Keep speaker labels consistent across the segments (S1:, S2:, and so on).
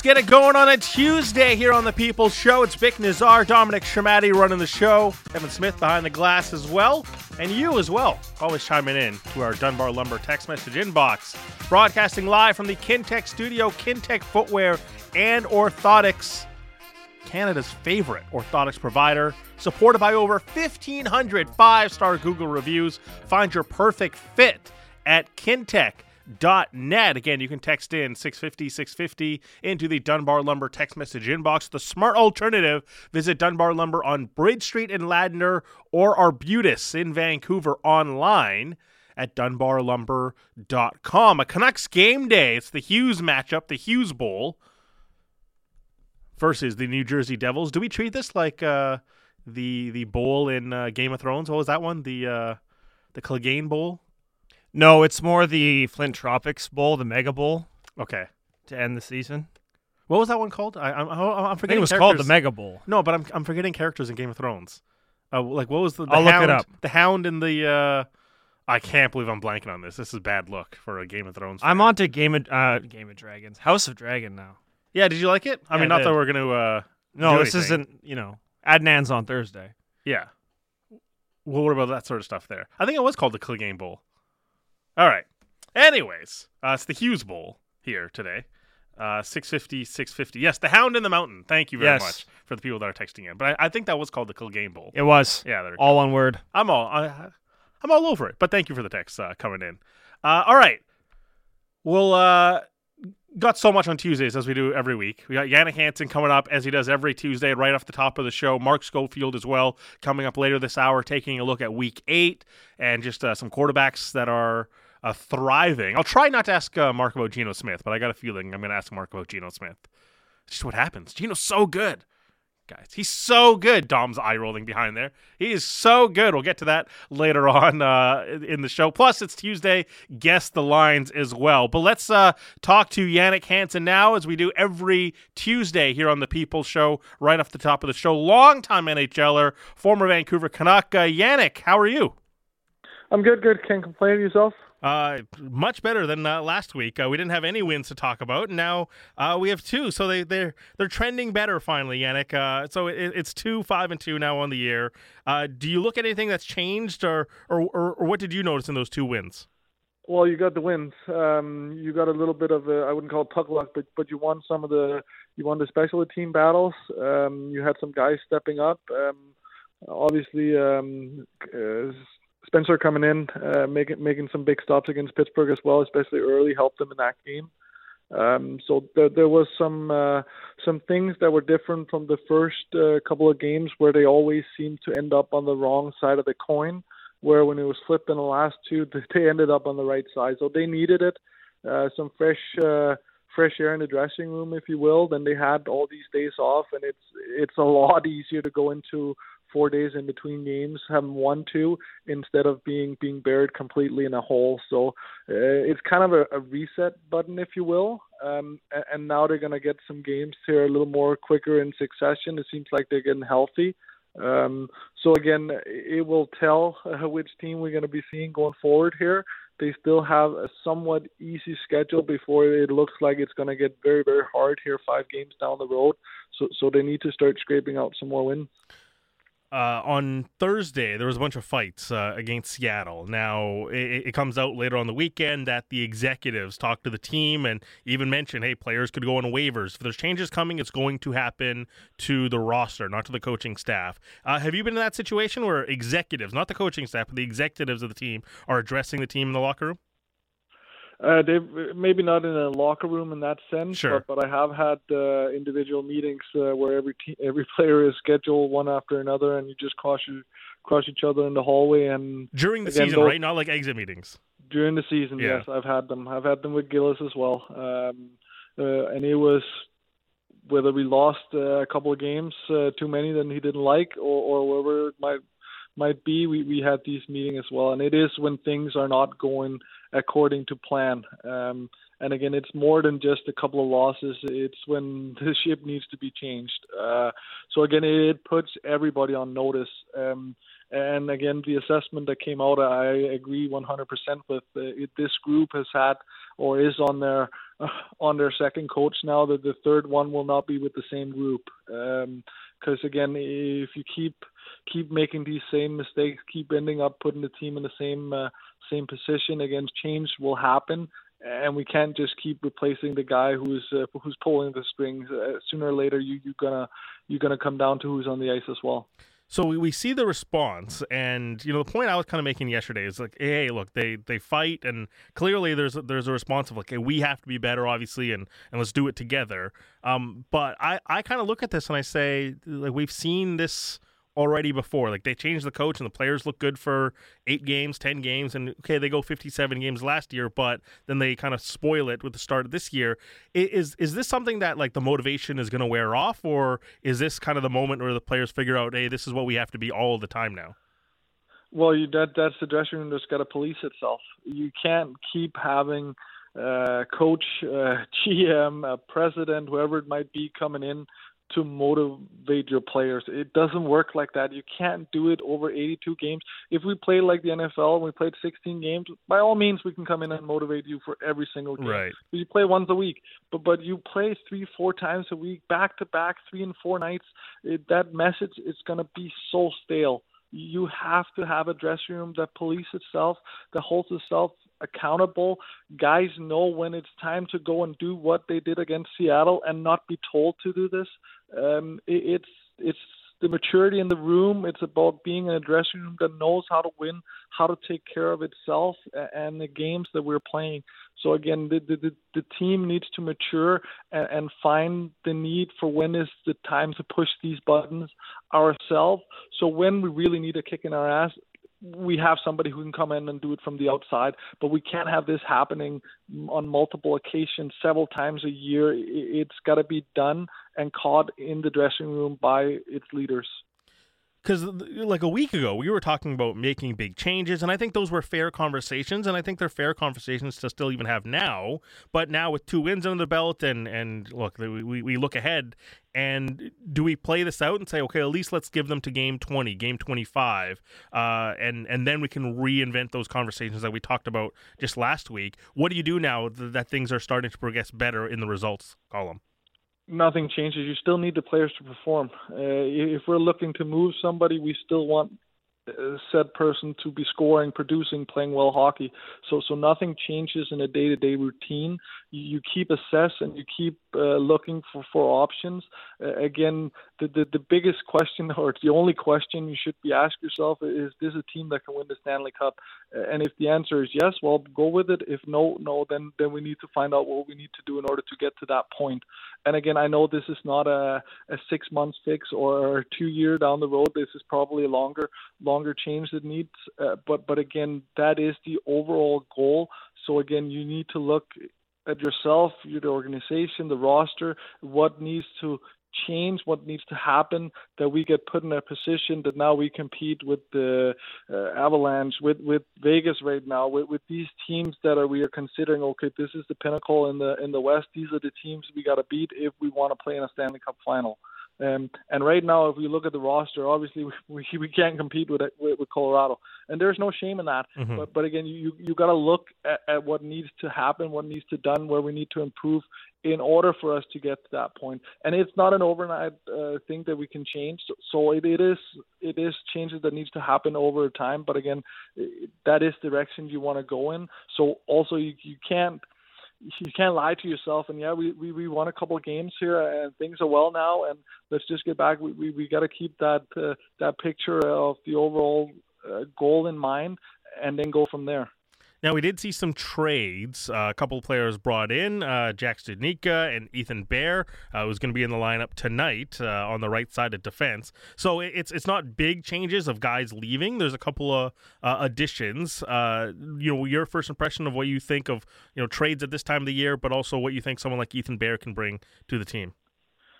S1: Let's get it going on a Tuesday here on the People's Show. It's Bik Nazar, Dominic Sramaty running the show, Evan Smith behind the glass as well, and you as well. Always chiming in to our Dunbar Lumber text message inbox. Broadcasting live from the Kintec studio, Kintec Footwear and Orthotics, Canada's favorite orthotics provider, supported by over 1,500 five star Google reviews. Find your perfect fit at Kintec net. Again, you can text in 650 650 into the Dunbar Lumber text message inbox. The smart alternative, visit Dunbar Lumber on Bridge Street in Ladner or Arbutus in Vancouver online at dunbarlumber.com. A Canucks game day. It's the Hughes matchup, the Hughes Bowl versus the New Jersey Devils. Do we treat this like uh, the the bowl in uh, Game of Thrones? What was that one? The uh, the Clegane Bowl?
S2: No, it's more the Flint Tropics Bowl, the Mega Bowl,
S1: Okay.
S2: to end the season.
S1: What was that one called? I, I'm, I'm
S2: I think
S1: forgetting.
S2: it was called the
S1: characters.
S2: Mega Bowl.
S1: No, but I'm I'm forgetting characters in Game of Thrones. Uh, like what was the? the
S2: I'll look it
S1: hound,
S2: up.
S1: The Hound and the. Uh, I can't believe I'm blanking on this. This is bad look for a Game of Thrones.
S2: I'm
S1: fan.
S2: on to Game of uh, Game of Dragons, House of Dragon now.
S1: Yeah, did you like it? I
S2: Yeah,
S1: mean,
S2: I
S1: not
S2: did.
S1: that we're gonna. Uh,
S2: No,
S1: do
S2: this
S1: anything.
S2: isn't. You know, Adnan's on Thursday.
S1: Yeah. Well, what about that sort of stuff there? I think it was called the Clegane Bowl. All right. Anyways, uh, it's the Hughes Bowl here today. Uh, 650, 650. Yes, the Hound in the Mountain. Thank you very
S2: Yes.
S1: much for the people that are texting in. But I, I think that was called the Clegane Bowl.
S2: It was
S1: Yeah,
S2: all one word.
S1: I'm all I, I'm all over it. But thank you for the text uh, coming in. Uh, all right, we'll uh, got so much on Tuesdays as we do every week. We got Jannik Hansen coming up as he does every Tuesday, right off the top of the show. Mark Schofield as well coming up later this hour, taking a look at Week Eight and just uh, some quarterbacks that are. Uh, thriving. I'll try not to ask uh, Mark about Geno Smith, but I got a feeling I'm going to ask Mark about Geno Smith. It's just what happens. Geno's so good guys. He's so good. Dom's eye rolling behind there. He is so good. We'll get to that later on uh, in the show. Plus, it's Tuesday. Guess the lines as well. But let's uh, talk to Jannik Hansen now, as we do every Tuesday here on the People Show. Right off the top of the show, longtime NHLer, former Vancouver Canuck. Uh, Jannik, how are you?
S3: I'm good, good. Can't complain yourself.
S1: Uh, much better than uh, last week. Uh, we didn't have any wins to talk about, and now uh, we have two. So they they're they're trending better finally, Jannik. Uh, so it, it's two, five, and two now on the year. Uh, do you look at anything that's changed, or, or or or what did you notice in those two wins?
S3: Well, you got the wins. Um, you got a little bit of I wouldn't call it puck luck, but but you won some of the you won the special team battles. Um, you had some guys stepping up. Um, obviously, um, uh, Spencer coming in, uh, making making some big stops against Pittsburgh as well, especially early, helped them in that game. Um, so there, there was some uh, some things that were different from the first uh, couple of games where they always seemed to end up on the wrong side of the coin. Where when it was flipped in the last two, they ended up on the right side. So they needed it, uh, some fresh uh, fresh air in the dressing room, if you will. Then they had all these days off, and it's it's a lot easier to go into four days in between games, having one two instead of being being buried completely in a hole. So uh, it's kind of a, a reset button, if you will. Um, and, and now they're going to get some games here a little more quicker in succession. It seems like they're getting healthy. Um, so again, it will tell uh, which team we're going to be seeing going forward here. They still have a somewhat easy schedule before it looks like it's going to get very, very hard here five games down the road. So, so they need to start scraping out some more wins.
S1: Uh, on Thursday, there was a bunch of fights uh, against Seattle. Now, it, it comes out later on the weekend that the executives talked to the team and even mentioned, hey, players could go on waivers. If there's changes coming, it's going to happen to the roster, not to the coaching staff. Uh, have you been in that situation where executives, not the coaching staff, but the executives of the team, are addressing the team in the locker room?
S3: Uh, they maybe not in a locker room in that sense,
S1: Sure.
S3: but, but I have had uh, individual meetings uh, where every te- every player is scheduled one after another, and you just cross you, cross each other in the hallway. And
S1: During the
S3: Again,
S1: season,
S3: those-
S1: right? Not like exit meetings.
S3: during the season,
S1: Yeah.
S3: yes, I've had them. I've had them with Gillis as well, um, uh, and it was whether we lost uh, a couple of games uh, too many that he didn't like, or, or whatever it might might be. We we had these meetings as well, and it is when things are not going according to plan. Um, and again, it's more than just a couple of losses. It's when the ship needs to be changed. Uh, so again, it puts everybody on notice. Um, and again, the assessment that came out, I agree 100% with. Uh, it, this group has had or is on their uh, on their second coach now. That the third one will not be with the same group. Because um, again, if you keep keep making these same mistakes, keep ending up putting the team in the same uh, same position, again, change will happen. And we can't just keep replacing the guy who's uh, who's pulling the strings. Uh, sooner or later, you, you're gonna you're gonna come down to who's on the ice as well.
S1: So we, we see the response, and you know the point I was kind of making yesterday is like, hey, look, they they fight, and clearly there's there's a response of like, hey, we have to be better, obviously, and and let's do it together. Um, but I I kind of look at this and I say like we've seen this already before. Like they changed the coach and the players look good for eight games, ten games, and okay, they go fifty-seven games last year, but then they kind of spoil it with the start of this year. Is is this something that like the motivation is going to wear off, or is this kind of the moment where the players figure out, hey, this is what we have to be all the time now?
S3: Well, you, that that's the dressing room that's got to police itself. You can't keep having uh, coach, uh, GM, uh, president, whoever it might be, coming in to motivate your players. It doesn't work like that. You can't do it over 82 games. If we play like the NFL and we played 16 games, by all means we can come in and motivate you for every single game.
S1: Right.
S3: You play once a week, but but you play three, four times a week, back to back, three and four nights. It, that message is going to be so stale. You have to have a dressing room that police itself, that holds itself accountable. Guys know when it's time to go and do what they did against Seattle and not be told to do this. Um, it, it's it's the maturity in the room. It's about being in a dressing room that knows how to win, how to take care of itself, and the games that we're playing. So again, the the, the team needs to mature and, and find the need for when is the time to push these buttons ourselves. So when we really need a kick in our ass, we have somebody who can come in and do it from the outside, but we can't have this happening on multiple occasions, several times a year. It's got to be done and caught in the dressing room by its leaders
S1: because like a week ago we were talking about making big changes and i think those were fair conversations and i think they're fair conversations to still even have now but now with two wins under the belt and and look we, we look ahead and do we play this out and say okay at least let's give them to game 20 game 25 uh, and and then we can reinvent those conversations that we talked about just last week? What do you do now that things are starting to progress better in the results column
S3: nothing changes. You still need the players to perform. Uh, if we're looking to move somebody, we still want said person to be scoring, producing, playing well hockey. So so nothing changes in a day-to-day routine. You, you keep assess and you keep uh, looking for for options. Uh, again, the, the the biggest question or the only question you should be asking yourself is: This a team that can win the Stanley Cup? Uh, and if the answer is yes, well, go with it. If no, no, then then we need to find out what we need to do in order to get to that point. And again, I know this is not a a six month fix or two year down the road. This is probably a longer longer change that needs. Uh, but but again, that is the overall goal. So again, you need to look at yourself, your organization, the roster, what needs to change, what needs to happen, that we get put in a position that now we compete with the uh, Avalanche, with with Vegas right now, with, with these teams that are we are considering. Okay, this is the pinnacle in the in the West. These are the teams we got to beat if we want to play in a Stanley Cup final. Um, and right now, if we look at the roster, obviously we we, can't compete with, it, with with Colorado, and there's no shame in that. Mm-hmm. But but again, you you got to look at, at what needs to happen, what needs to done, where we need to improve in order for us to get to that point. And it's not an overnight uh, thing that we can change. So, so it, it is it is changes that needs to happen over time. But again, that is direction you want to go in. So also you you can't you can't lie to yourself. And yeah, we, we, we won a couple of games here, and things are well now. And let's just get back. We we, we got to keep that uh, that picture of the overall uh, goal in mind, and then go from there.
S1: Now, we did see some trades. Uh, a couple of players brought in uh, Jack Studnicka and Ethan Bear, uh, who's going to be in the lineup tonight uh, on the right side of defense. So it's it's not big changes of guys leaving. There's a couple of uh, additions. Uh, you know, your first impression of what you think of you know trades at this time of the year, but also what you think someone like Ethan Bear can bring to the team.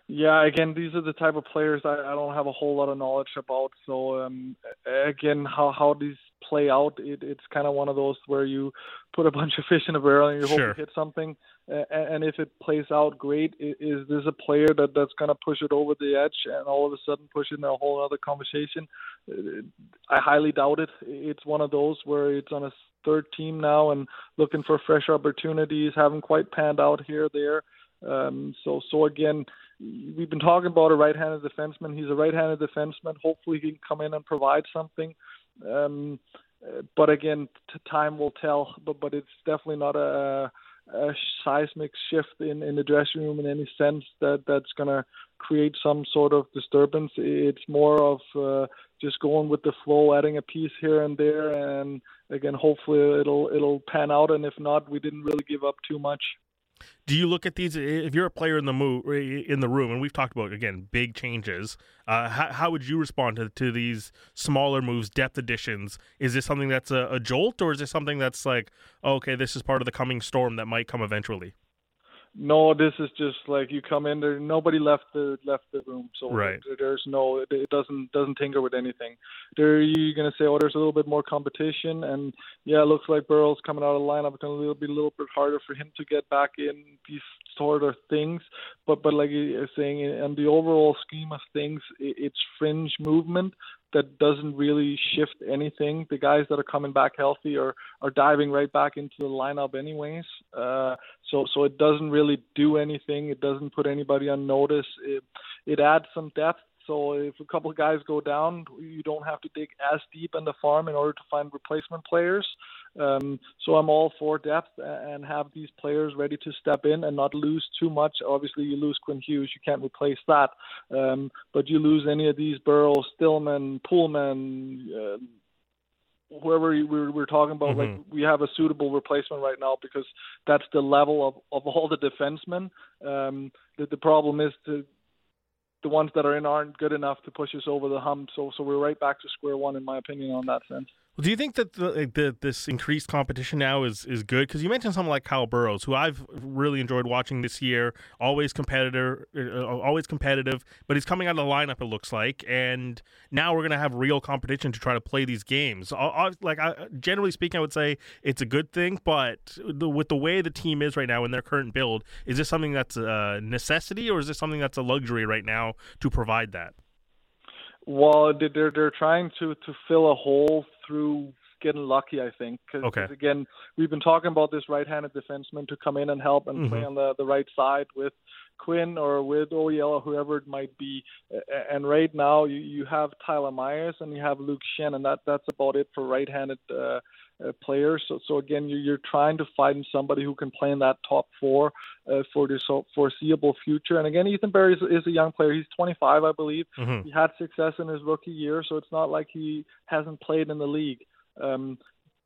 S3: Yeah, again, these are the type of players I, I don't have a whole lot of knowledge about. So um, again, how how these play out. It, it's kind of one of those where you put a bunch of fish in a barrel and you hope
S1: Sure.
S3: to hit something. Uh, and if it plays out great, is this a player that that's going to push it over the edge and all of a sudden push it in a whole other conversation? I highly doubt it. It's one of those where it's on a third team now and looking for fresh opportunities, haven't quite panned out here there. Um, so so again, we've been talking about a right-handed defenseman. He's a right-handed defenseman. Hopefully, he can come in and provide something. Um, but again, time will tell. But but it's definitely not a, a seismic shift in, in the dressing room in any sense that that's to create some sort of disturbance. It's more of uh, just going with the flow, adding a piece here and there, and again, hopefully it'll it'll pan out. And if not, we didn't really give up too much.
S1: Do you look at these if you're a player in the move in the room, and we've talked about again big changes? Uh, how, how would you respond to, to these smaller moves, depth additions? Is this something that's a, a jolt, or is this something that's like, okay, this is part of the coming storm that might come eventually?
S3: No, this is just like you come in there. Nobody left the left the room, so
S1: Right.
S3: there's no. It, it doesn't doesn't tinker with anything. There you're gonna say, oh, there's a little bit more competition, and yeah, it looks like Burroughs coming out of the lineup. It's gonna be a little bit harder for him to get back in these sort of things. But but like you're saying, in the overall scheme of things, it's fringe movement that doesn't really shift anything. The guys that are coming back healthy are are diving right back into the lineup anyways. Uh, so so it doesn't really do anything. It doesn't put anybody on notice. It it adds some depth. So if a couple of guys go down, you don't have to dig as deep in the farm in order to find replacement players. Um, so I'm all for depth and have these players ready to step in and not lose too much. Obviously, you lose Quinn Hughes, you can't replace that. Um, but you lose any of these Burroughs, Stillman, Poolman, uh, whoever you- we're, we're talking about, like we have a suitable replacement right now because that's the level of, of all the defensemen. Um, the, the problem is the the ones that are in aren't good enough to push us over the hump. So so we're right back to square one, in my opinion, on that sense.
S1: Well, do you think that the, the this increased competition now is is good? Because you mentioned someone like Kyle Burroughs, who I've really enjoyed watching this year. Always competitor, uh, always competitive, but he's coming out of the lineup. It looks like, and now we're gonna have real competition to try to play these games. I, I, like I, generally speaking, I would say it's a good thing. But the, with the way the team is right now in their current build, is this something that's a necessity, or is this something that's a luxury right now to provide that?
S3: Well, they- they're they're trying to to fill a hole through getting lucky, I think. Cause,
S1: Okay.
S3: 'cause again, we've been talking about this right-handed defenseman to come in and help and play
S1: Mhm.
S3: on the the right side with Quinn or with OEL or whoever it might be. And right now, you you have Tyler Myers and you have Luke Schenn, and that that's about it for right-handed. Uh, uh, players. So, so again, you're, you're trying to find somebody who can play in that top four uh, for the so- foreseeable future. And again, Ethan Bear is, is a young player. He's 25, I believe.
S1: Mhm.
S3: He had success in his rookie year, so it's not like he hasn't played in the league. Um,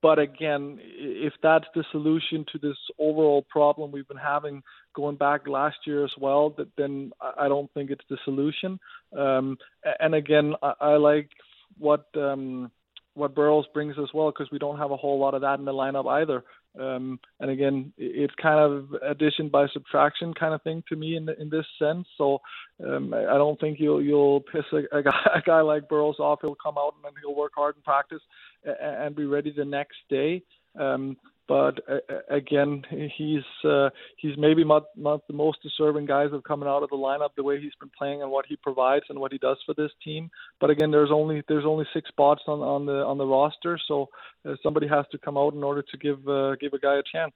S3: but again, if that's the solution to this overall problem we've been having going back last year as well, that then I I don't think it's the solution. Um, and again, I, I like what um, what Burroughs brings as well because we don't have a whole lot of that in the lineup either. Um, and again, it's kind of addition by subtraction kind of thing to me in in this sense. So um, I don't think you'll you'll piss a, a, guy, a guy like Burroughs off. He'll come out and then he'll work hard in practice and, and be ready the next day. Um, but uh, uh, again, he's uh, he's maybe not not the most deserving guys of coming out of the lineup the way he's been playing and what he provides and what he does for this team. But again, there's only there's only six spots on on the on the roster, so uh, somebody has to come out in order to give uh, give a guy a chance.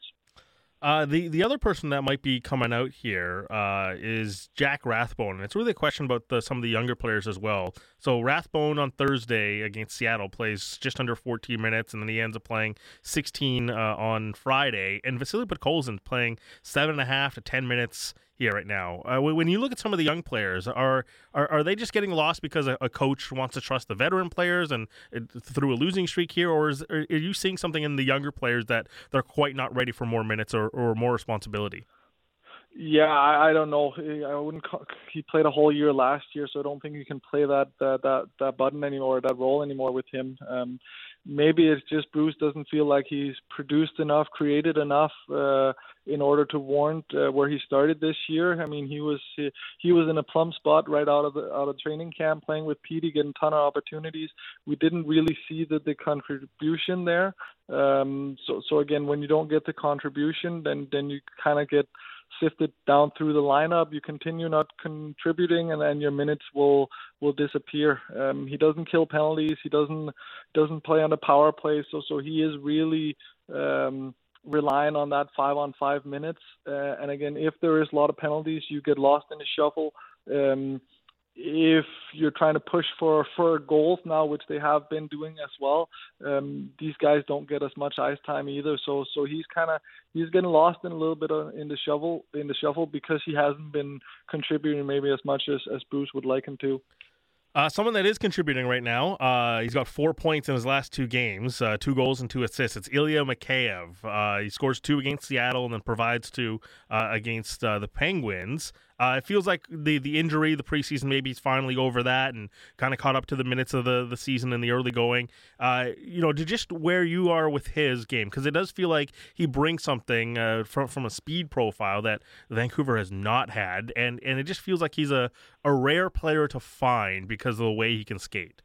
S1: Uh, the the other person that might be coming out here uh, is Jack Rathbone, and it's really a question about the, some of the younger players as well. So Rathbone on Thursday against Seattle plays just under 14 minutes, and then he ends up playing 16 uh, on Friday. And Vasily Podkolzin playing seven and a half to 10 minutes here right now. Uh, when you look at some of the young players, are are, are they just getting lost because a, a coach wants to trust the veteran players and through a losing streak here, or is, are, are you seeing something in the younger players that they're quite not ready for more minutes or, or more responsibility?
S3: Yeah, I, I don't know. I wouldn't. Call, he played a whole year last year, so I don't think you can play that that that, that button anymore, that role anymore with him. Um, maybe it's just Bruce doesn't feel like he's produced enough, created enough uh, in order to warrant uh, where he started this year. I mean, he was he, he was in a plum spot right out of the out of training camp, playing with Petey, getting a ton of opportunities. We didn't really see the the contribution there. Um, so so again, when you don't get the contribution, then then you kind of get sifted down through the lineup. You continue not contributing, and then your minutes will will disappear. Um, he doesn't kill penalties. He doesn't doesn't play on the power play. So so he is really um, relying on that five on five minutes. Uh, and again, if there is a lot of penalties, you get lost in the shuffle. Um, if you're trying to push for for goals now, which they have been doing as well, um, these guys don't get as much ice time either. So so he's kind of he's getting lost in a little bit in the shovel in the shuffle because he hasn't been contributing maybe as much as as Bruce would like him to.
S1: Uh, someone that is contributing right now, uh, he's got four points in his last two games, uh, two goals and two assists. It's Ilya Mikheyev. Uh, he scores two against Seattle and then provides two uh, against uh, the Penguins. Uh, it feels like the the injury, the preseason, maybe is finally over that and kind of caught up to the minutes of the, the season and the early going. Uh, you know, to just where you are with his game, because it does feel like he brings something uh, from from a speed profile that Vancouver has not had, and and it just feels like he's a a rare player to find because of the way he can skate.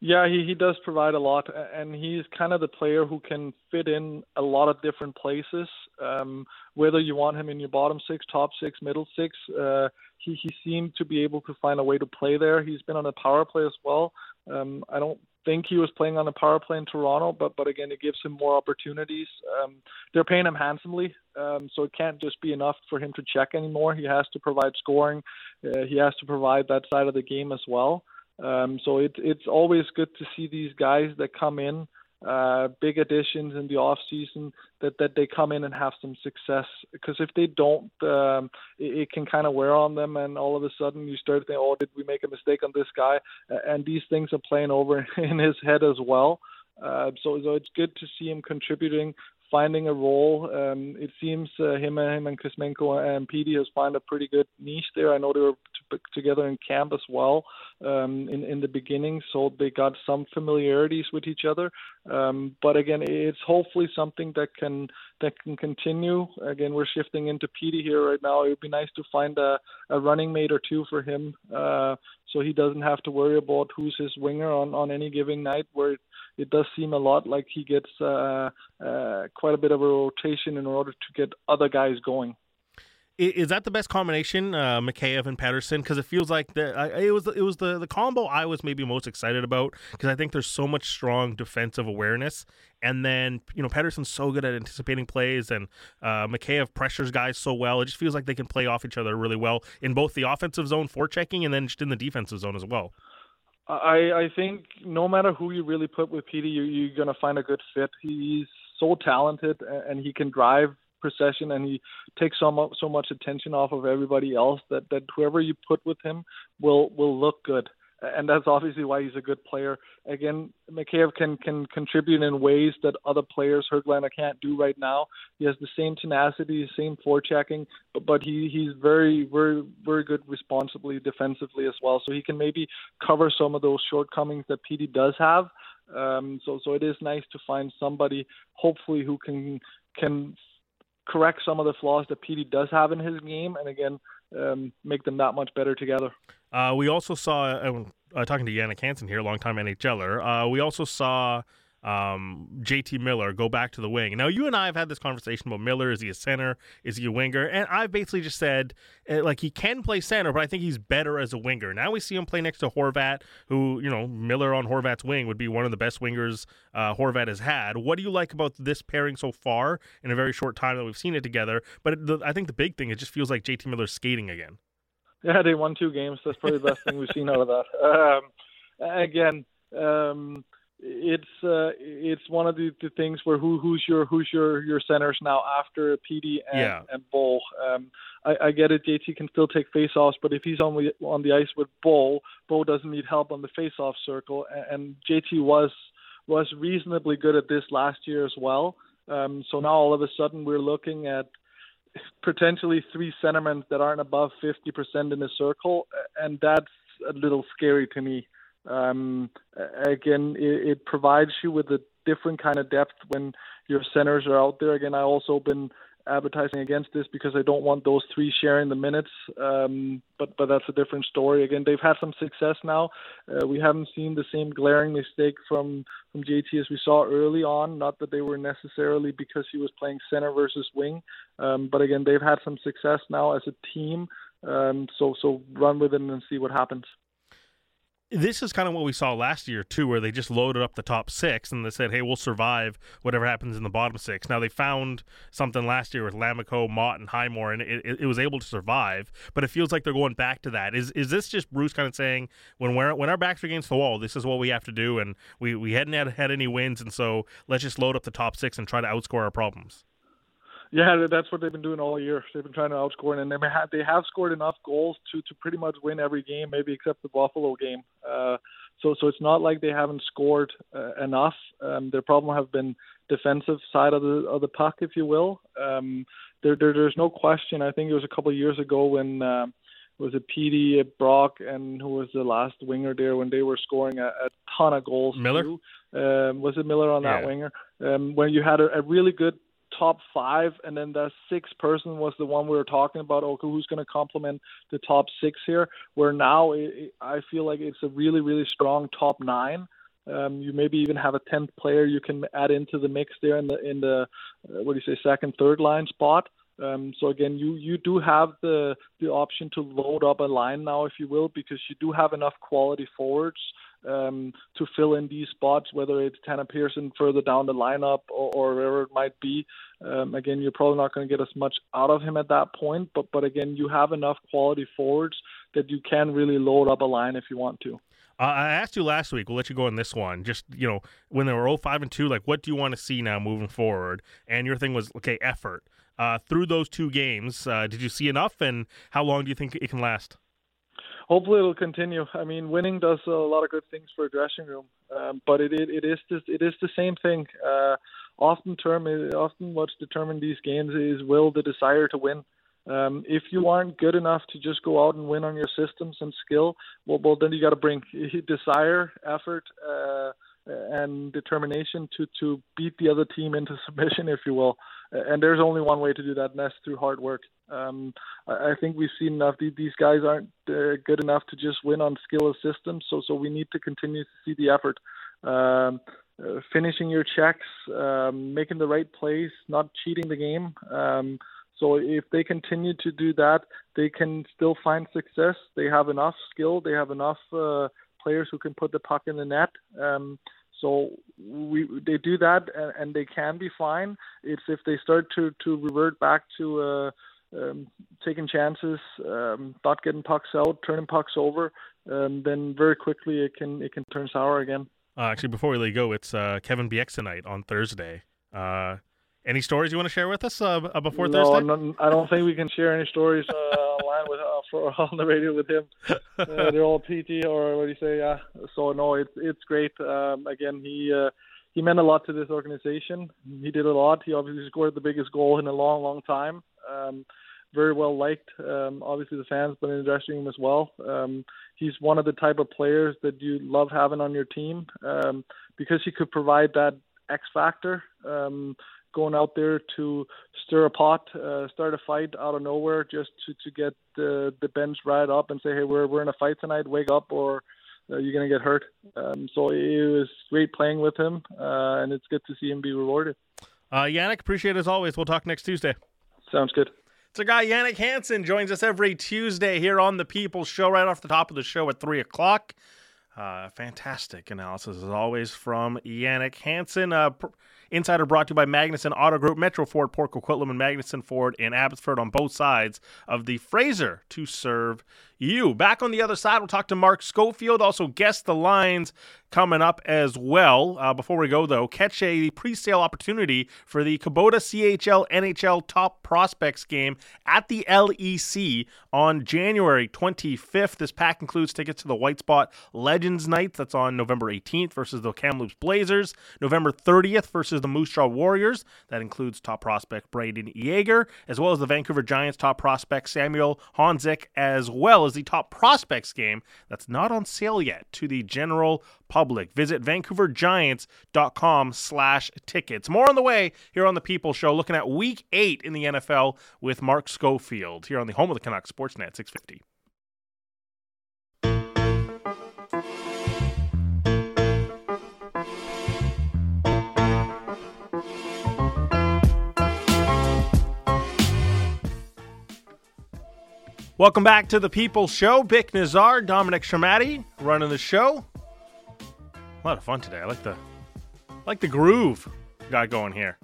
S3: Yeah, he, he does provide a lot, and he's kind of the player who can fit in a lot of different places. Um, whether you want him in your bottom six, top six, middle six, uh, he he seemed to be able to find a way to play there. He's been on a power play as well. Um, I don't think he was playing on a power play in Toronto, but but again, it gives him more opportunities. Um, they're paying him handsomely, um, so it can't just be enough for him to check anymore. He has to provide scoring. Uh, he has to provide that side of the game as well. Um, so it, it's always good to see these guys that come in, uh, big additions in the off season, that that they come in and have some success. Because if they don't, um, it, it can kind of wear on them, and all of a sudden you start thinking, "Oh, did we make a mistake on this guy?" And these things are playing over in his head as well. Uh, so, so it's good to see him contributing finding a role. Um, it seems uh, him and him and Kuzmenko and Petey has found a pretty good niche there. I know they were together in camp as well um, in in the beginning, so they got some familiarities with each other. Um, but again, it's hopefully something that can that can continue. Again, we're shifting into Petey here right now. It would be nice to find a, a running mate or two for him, uh, so he doesn't have to worry about who's his winger on on any given night. Where it, it does seem a lot like he gets uh, uh, quite a bit of a rotation in order to get other guys going.
S1: Is that the best combination, uh, Mikheyev and Pettersson? Because it feels like the it was it was the, the combo I was maybe most excited about because I think there's so much strong defensive awareness, and then you know Pettersson's so good at anticipating plays, and uh, Mikheyev pressures guys so well. It just feels like they can play off each other really well in both the offensive zone for checking and then just in the defensive zone as well.
S3: I I think no matter who you really put with Petey, you, you're gonna find a good fit. He's so talented and he can drive procession and he takes so much so much attention off of everybody else that that whoever you put with him will will look good and that's obviously why he's a good player. Again, Mikheyev can can contribute in ways that other players Höglander can't do right now. He has the same tenacity, same forechecking, but but he he's very very very good responsibly defensively as well. So he can maybe cover some of those shortcomings that Petey does have. Um, so so it is nice to find somebody hopefully who can can correct some of the flaws that Petey does have in his game, and again, um, make them that much better together.
S1: Uh, we also saw, uh, talking to Jannik Hansen here, longtime NHLer, uh, we also saw um, JT Miller go back to the wing. Now, you and I have had this conversation about Miller. Is he a center? Is he a winger? And I've basically just said, uh, like, he can play center, but I think he's better as a winger. Now we see him play next to Horvat, who, you know, Miller on Horvat's wing would be one of the best wingers uh, Horvat has had. What do you like about this pairing so far in a very short time that we've seen it together? But the, I think the big thing, it just feels like JT Miller's skating again.
S3: Yeah, they won two games. That's probably the best thing we've seen out of that. Um, again, um, it's uh, it's one of the, the things where who who's your who's your your centers now after Petey and
S1: yeah.
S3: and. Um, I, I get it. JT can still take faceoffs, but if he's only on the ice with Bo, Bo doesn't need help on the faceoff circle, and, and JT was was reasonably good at this last year as well. Um, so now all of a sudden we're looking at potentially three centermen that aren't above 50% in the circle, and that's a little scary to me. Um, again, it, it provides you with a different kind of depth when your centers are out there. Again, I also been advertising against this because I don't want those three sharing the minutes. Um, but but that's a different story. Again, they've had some success now. Uh, we haven't seen the same glaring mistake from from JT as we saw early on. Not that they were necessarily because he was playing center versus wing, um, but again, they've had some success now as a team. Um, so so run with it and see what happens
S1: this is kind of what we saw last year too, where they just loaded up the top six and they said, "Hey, we'll survive whatever happens in the bottom six. Now they found something last year with Lammikko, Motte, and Highmore, and it, it, it, was able to survive. But it feels like they're going back to that. Is is this just Bruce kind of saying when we're when our backs are against the wall, this is what we have to do, and we we hadn't had, had any wins, and so let's just load up the top six and try to outscore our problems.
S3: Yeah, that's what they've been doing all year. They've been trying to outscore, and they have they have scored enough goals to to pretty much win every game, maybe except the Buffalo game. Uh, so so it's not like they haven't scored uh, enough. Um, their problem have been defensive side of the of the puck, if you will. Um, there, there there's no question. I think it was a couple of years ago when. Uh, was it Petey, Brock, and who was the last winger there when they were scoring a, a ton of goals?
S1: Miller.
S3: Too. Um, was it Miller on that
S1: yeah.
S3: winger? Um, when you had a, a really good top five, and then the sixth person was the one we were talking about. Okay, who's going to complement the top six here? Where now it, I feel like it's a really, really strong top nine. Um, you maybe even have a tenth player you can add into the mix there in the in the uh, what do you say second, third line spot. Um, so again, you you do have the the option to load up a line now, if you will, because you do have enough quality forwards um, to fill in these spots, whether it's Tanner Pearson further down the lineup or, or wherever it might be. Um, again, you're probably not going to get as much out of him at that point, but but again, you have enough quality forwards that you can really load up a line if you want to.
S1: I asked you last week. We'll let you go on this one. Just you know, when they were 05 and 2, like what do you want to see now moving forward? And your thing was okay, effort. Uh, through those two games, uh, did you see enough? And how long do you think it can last?
S3: hopefully it'll continue. I mean, winning does a lot of good things for a dressing room, um, but it, it it is it is the same thing. Uh, often term often what's determined these games is will the desire to win. Um, if you aren't good enough to just go out and win on your systems and skill, well, well then you got to bring desire, effort, uh, and determination to to beat the other team into submission, if you will. And there's only one way to do that, and that's through hard work. Um, I, think we've seen enough. These guys aren't uh, good enough to just win on skill of systems, so so we need to continue to see the effort. Um, uh, finishing your checks, um, making the right plays, not cheating the game. Um, so if they continue to do that, they can still find success. They have enough skill. They have enough uh, players who can put the puck in the net. Um, so we they do that and, and they can be fine. It's if they start to to revert back to uh, um, taking chances, um, not getting pucks out, turning pucks over, um, then very quickly it can it can turn sour again.
S1: Uh, actually, before we let you go, it's uh, Kevin Bieksa night on Thursday. Uh, any stories you want to share with us uh, before
S3: no,
S1: Thursday?
S3: No, I don't think we can share any stories uh, online with for on the radio with him. Uh, they're all PT or what do you say? Yeah. So no, it's it's great. Um, again, he uh, he meant a lot to this organization. He did a lot. He obviously scored the biggest goal in a long, long time. Um, very well liked. Um, obviously, the fans, but in the dressing room as well. Um, he's one of the type of players that you love having on your team um, because he could provide that X factor. Um, going out there to stir a pot, uh, start a fight out of nowhere, just to to get the the bench right up and say, hey, we're we're in a fight tonight, wake up, or uh, you're gonna get hurt. Um, so it was great playing with him, uh, and it's good to see him be rewarded.
S1: Uh, Jannik, appreciate it as always. We'll talk next Tuesday.
S3: Sounds good.
S1: It's a guy, Jannik Hansen, joins us every Tuesday here on the People's Show, right off the top of the show at 3 o'clock. Uh, fantastic analysis, as always, from Jannik Hansen. Uh, pr- Insider brought to you by Magnuson Auto Group, Metro Ford, Port Coquitlam, and Magnuson Ford in Abbotsford on both sides of the Fraser to serve you. Back on the other side, we'll talk to Mark Schofield, also guess the lines coming up as well. Uh, before we go, though, catch a pre sale opportunity for the Kubota CHL NHL Top Prospects game at the LEC on January 25th. This pack includes tickets to the White Spot Legends Night, that's on November 18th, versus the Kamloops Blazers, November 30th versus the Moose Jaw Warriors. That includes top prospect Braden Yager, as well as the Vancouver Giants top prospect Samuel Honzek, as well as the top prospects game that's not on sale yet to the general public. Visit vancouvergiants.com slash tickets. More on the way here on the People Show, looking at week eight in the NFL with Mark Schofield here on the home of the Canucks, Sportsnet 650. Welcome back to the People Show. Bik Nazar, Dominic Sramaty running the show. A lot of fun today. I like the like the groove got going here.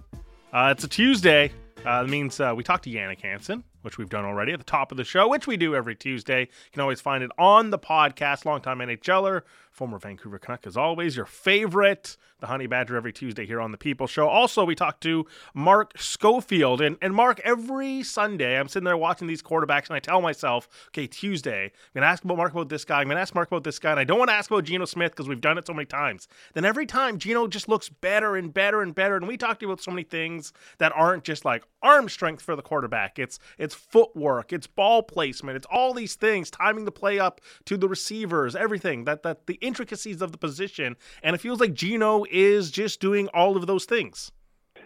S1: Uh, it's a Tuesday. Uh, that means uh, we talked to Jannik Hansen, which we've done already at the top of the show, which we do every Tuesday. You can always find it on the podcast. Longtime NHLer, former Vancouver Canuck, as always, your favorite, the Honey Badger, every Tuesday here on the People Show. Also, we talked to Mark Schofield. And, and Mark, every Sunday, I'm sitting there watching these quarterbacks, and I tell myself, okay, Tuesday, I'm going to ask about Mark about this guy. I'm going to ask Mark about this guy. And I don't want to ask about Geno Smith because we've done it so many times. Then every time, Geno just looks better and better and better. And we talked about so many things that aren't just like arm strength for the quarterback. It's it's footwork, it's ball placement, it's all these things, timing the play up to the receivers, everything that that the intricacies of the position. And it feels like Geno is just doing all of those things.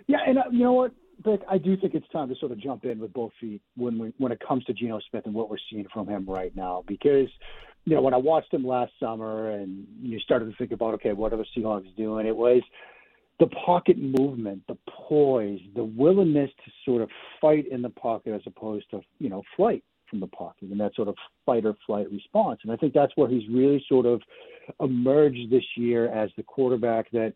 S4: Yeah, and uh, you know what, Bik, I do think it's time to sort of jump in with both feet when we, when it comes to Geno Smith and what we're seeing from him right now. Because you know when I watched him last summer and you started to think about okay, what are the Seahawks doing? It was the pocket movement, the poise, the willingness to sort of fight in the pocket as opposed to you know flight from the pocket and that sort of fight or flight response. And I think that's where he's really sort of emerged this year as the quarterback that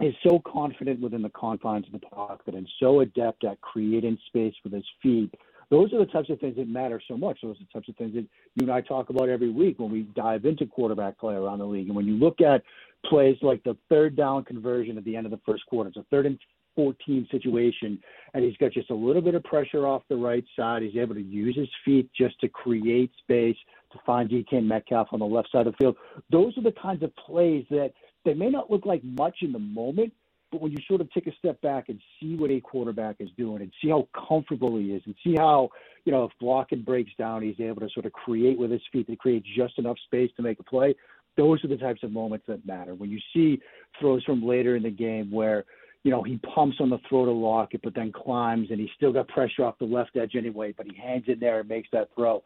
S4: is so confident within the confines of the pocket and so adept at creating space with his feet. Those are the types of things that matter so much. Those are the types of things that you and I talk about every week when we dive into quarterback play around the league. And when you look at plays like the third down conversion at the end of the first quarter, it's a third and 14 situation, and he's got just a little bit of pressure off the right side. He's able to use his feet just to create space to find DK Metcalf on the left side of the field. Those are the kinds of plays that they may not look like much in the moment, but when you sort of take a step back and see what a quarterback is doing and see how comfortable he is and see how, you know, if blocking breaks down, he's able to sort of create with his feet to create just enough space to make a play. Those are the types of moments that matter. When you see throws from later in the game where you know, he pumps on the throw to Lockett, but then climbs, and he's still got pressure off the left edge anyway, but he hangs in there and makes that throw.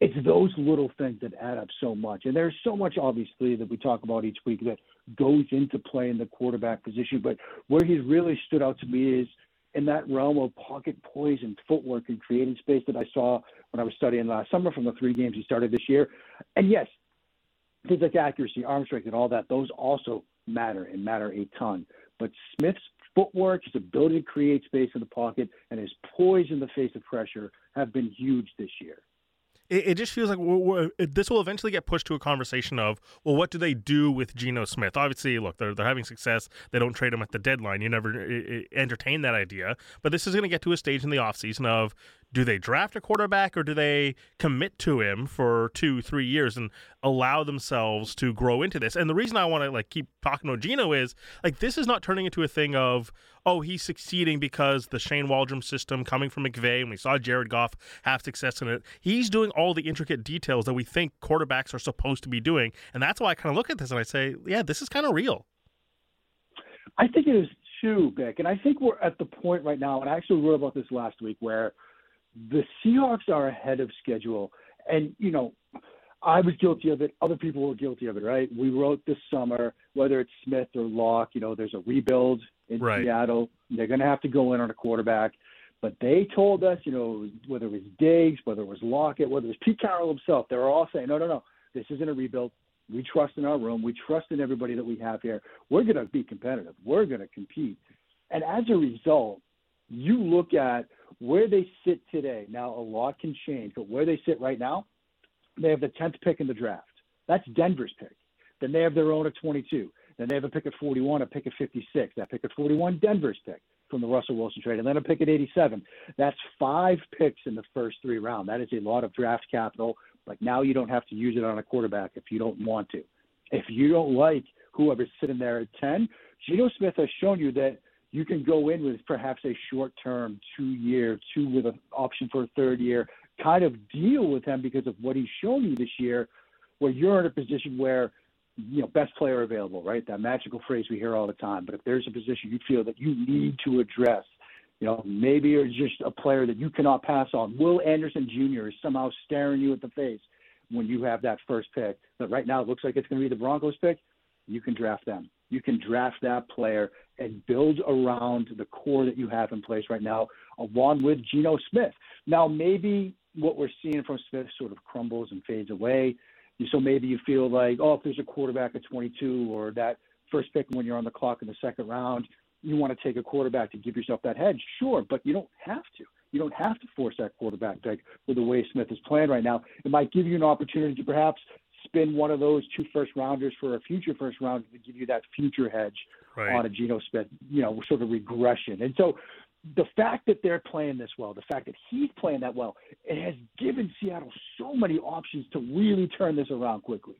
S4: It's those little things that add up so much. And there's so much, obviously, that we talk about each week that goes into play in the quarterback position. But where he's really stood out to me is in that realm of pocket poise and footwork and creating space that I saw when I was studying last summer from the three games he started this year. And yes, things like accuracy, arm strength, and all that, those also matter and matter a ton. But Smith's footwork, his ability to create space in the pocket, and his poise in the face of pressure have been huge this year
S1: it, it just feels like we're, we're, this will eventually get pushed to a conversation of, well, what do they do with Geno Smith? Obviously, look, they're, they're having success. They don't trade him at the deadline. You never entertain that idea. But this is going to get to a stage in the offseason of, do they draft a quarterback or do they commit to him for two, three years and allow themselves to grow into this? And the reason I want to like keep talking about Geno is like this is not turning into a thing of oh he's succeeding because the Shane Waldron system coming from McVay and we saw Jared Goff have success in it. He's doing all the intricate details that we think quarterbacks are supposed to be doing, and that's why I kind of look at this and I say, yeah, this is kind of real.
S4: I think it is too, Bik, and I think we're at the point right now. And I actually wrote about this last week where the Seahawks are ahead of schedule. And, you know, I was guilty of it. Other people were guilty of it, right? We wrote this summer, whether it's Smith or Lock, you know, there's a rebuild in right. Seattle. They're going to have to go in on a quarterback. But they told us, you know, whether it was Diggs, whether it was Lockett, whether it was Pete Carroll himself, they were all saying, no, no, no, this isn't a rebuild. We trust in our room. We trust in everybody that we have here. We're going to be competitive. We're going to compete. And as a result, you look at where they sit today. Now, a lot can change, but where they sit right now, they have the 10th pick in the draft. That's Denver's pick. Then they have their own at 22. Then they have a pick at 41, a pick at 56. That pick at 41, Denver's pick from the Russell Wilson trade, and then a pick at 87. That's five picks in the first three rounds. That is a lot of draft capital. Like now, you don't have to use it on a quarterback if you don't want to. If you don't like whoever's sitting there at 10, Geno Smith has shown you that you can go in with perhaps a short term, two year, two with an option for a third year kind of deal with him because of what he's shown you this year, where you're in a position where you know, best player available, right? That magical phrase we hear all the time. But if there's a position you feel that you need to address, you know, maybe you're just a player that you cannot pass on. Will Anderson Jr. is somehow staring you at the face when you have that first pick. But right now it looks like it's going to be the Broncos pick. You can draft them. You can draft that player and build around the core that you have in place right now, along with Geno Smith. Now, maybe what we're seeing from Smith sort of crumbles and fades away. So maybe you feel like, oh, if there's a quarterback at 22 or that first pick when you're on the clock in the second round, you want to take a quarterback to give yourself that hedge. Sure, but you don't have to. You don't have to force that quarterback pick with the way Smith is playing right now. It might give you an opportunity to perhaps spin one of those two first rounders for a future first rounder to give you that future hedge right. on a Geno Smith, you know, sort of regression. And so the fact that they're playing this well, the fact that he's playing that well, it has given Seattle so many options to really turn this around quickly.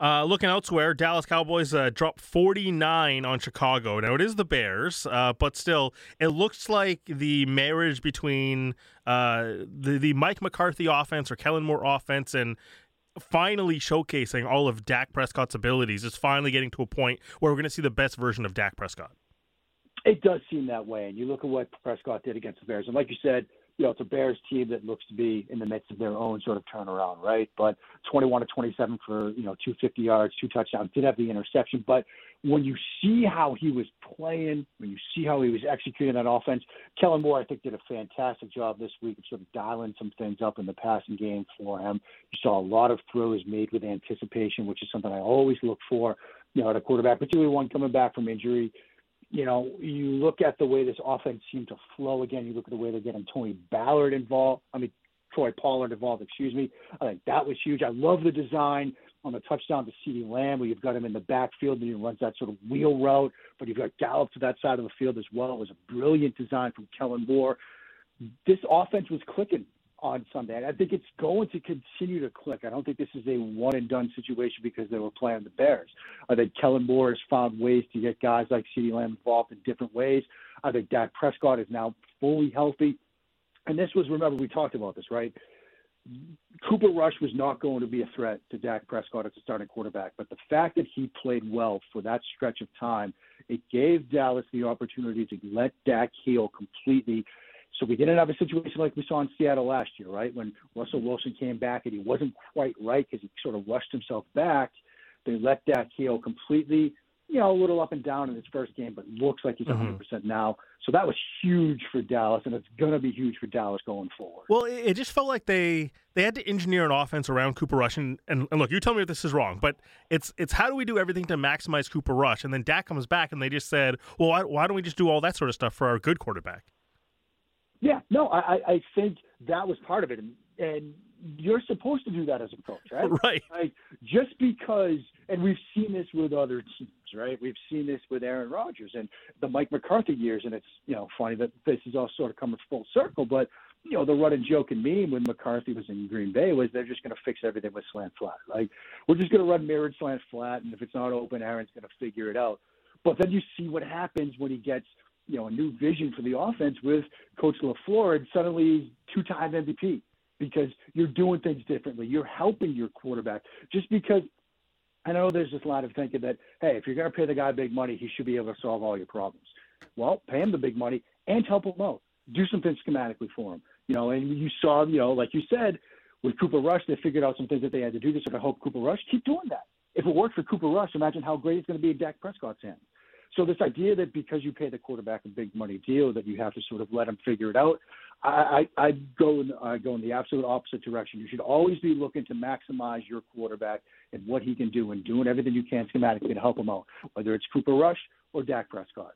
S1: Uh, looking elsewhere, Dallas Cowboys uh, dropped 49 on Chicago. Now, it is the Bears, uh, but still, it looks like the marriage between uh, the, the Mike McCarthy offense or Kellen Moore offense and finally showcasing all of Dak Prescott's abilities is finally getting to a point where we're going to see the best version of Dak Prescott.
S4: It does seem that way. And you look at what Prescott did against the Bears. And like you said, you know, it's a Bears team that looks to be in the midst of their own sort of turnaround, right? But 21 to 27 for, you know, 250 yards, two touchdowns, did have the interception. But when you see how he was playing, when you see how he was executing that offense, Kellen Moore, I think, did a fantastic job this week of sort of dialing some things up in the passing game for him. You saw a lot of throws made with anticipation, which is something I always look for, you know, at a quarterback, particularly one coming back from injury you know, you look at the way this offense seemed to flow again. You look at the way they're getting Tony Ballard involved. I mean, Troy Pollard involved, excuse me. I think that was huge. I love the design on the touchdown to CeeDee Lamb where you've got him in the backfield and he runs that sort of wheel route, but you've got Gallup to that side of the field as well. It was a brilliant design from Kellen Moore. This offense was clicking on Sunday. And I think it's going to continue to click. I don't think this is a one and done situation because they were playing the Bears. I think Kellen Moore has found ways to get guys like CeeDee Lamb involved in different ways. I think Dak Prescott is now fully healthy. And this was, remember, we talked about this, right? Cooper Rush was not going to be a threat to Dak Prescott as a starting quarterback, but the fact that he played well for that stretch of time, it gave Dallas the opportunity to let Dak heal completely so we didn't have a situation like we saw in Seattle last year, right? When Russell Wilson came back and he wasn't quite right because he sort of rushed himself back. They let Dak heal completely, you know, a little up and down in his first game, but looks like he's 100% mm-hmm. percent now. So that was huge for Dallas, and it's going to be huge for Dallas going forward.
S1: Well, it just felt like they they had to engineer an offense around Cooper Rush, and, and, and look, you tell me if this is wrong, but it's it's how do we do everything to maximize Cooper Rush? And then Dak comes back, and they just said, well, why, why don't we just do all that sort of stuff for our good quarterback?
S4: Yeah, no, I, I think that was part of it, and, and you're supposed to do that as a coach, right?
S1: Right.
S4: Like just because, and we've seen this with other teams, right? We've seen this with Aaron Rodgers and the Mike McCarthy years, and it's you know funny that this is all sort of coming full circle, but you know the running joke and meme when McCarthy was in Green Bay was they're just going to fix everything with slant flat. Like we're just going to run mirrored slant flat, and if it's not open, Aaron's going to figure it out. But then you see what happens when he gets you know a new vision for the offense with Coach LaFleur, and suddenly two-time MVP because you're doing things differently. You're helping your quarterback just because. I know there's this lot of thinking that hey, if you're going to pay the guy big money, he should be able to solve all your problems. Well, pay him the big money and help him out. Do something schematically for him. You know, and you saw, you know, like you said, with Cooper Rush, they figured out some things that they had to do. This, so I hope Cooper Rush keep doing that. If it worked for Cooper Rush, imagine how great it's going to be in Dak Prescott's hands. So this idea that because you pay the quarterback a big money deal that you have to sort of let him figure it out, I, I, I go in, I go in the absolute opposite direction. You should always be looking to maximize your quarterback and what he can do and doing everything you can schematically to help him out, whether it's Cooper Rush or Dak Prescott.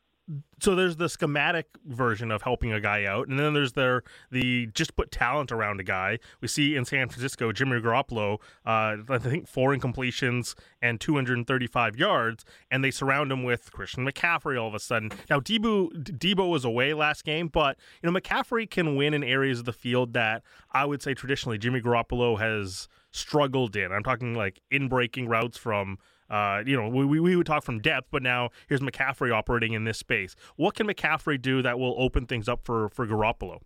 S1: So there's the schematic version of helping a guy out, and then there's their the just put talent around a guy. We see in San Francisco, Jimmy Garoppolo, uh, I think four incompletions and 235 yards, and they surround him with Christian McCaffrey all of a sudden. Now Deebo Debo was away last game, but you know McCaffrey can win in areas of the field that I would say traditionally Jimmy Garoppolo has struggled in. I'm talking like in breaking routes from uh, you know, we, we would talk from depth, but now here's McCaffrey operating in this space. What can McCaffrey do that will open things up for for Garoppolo?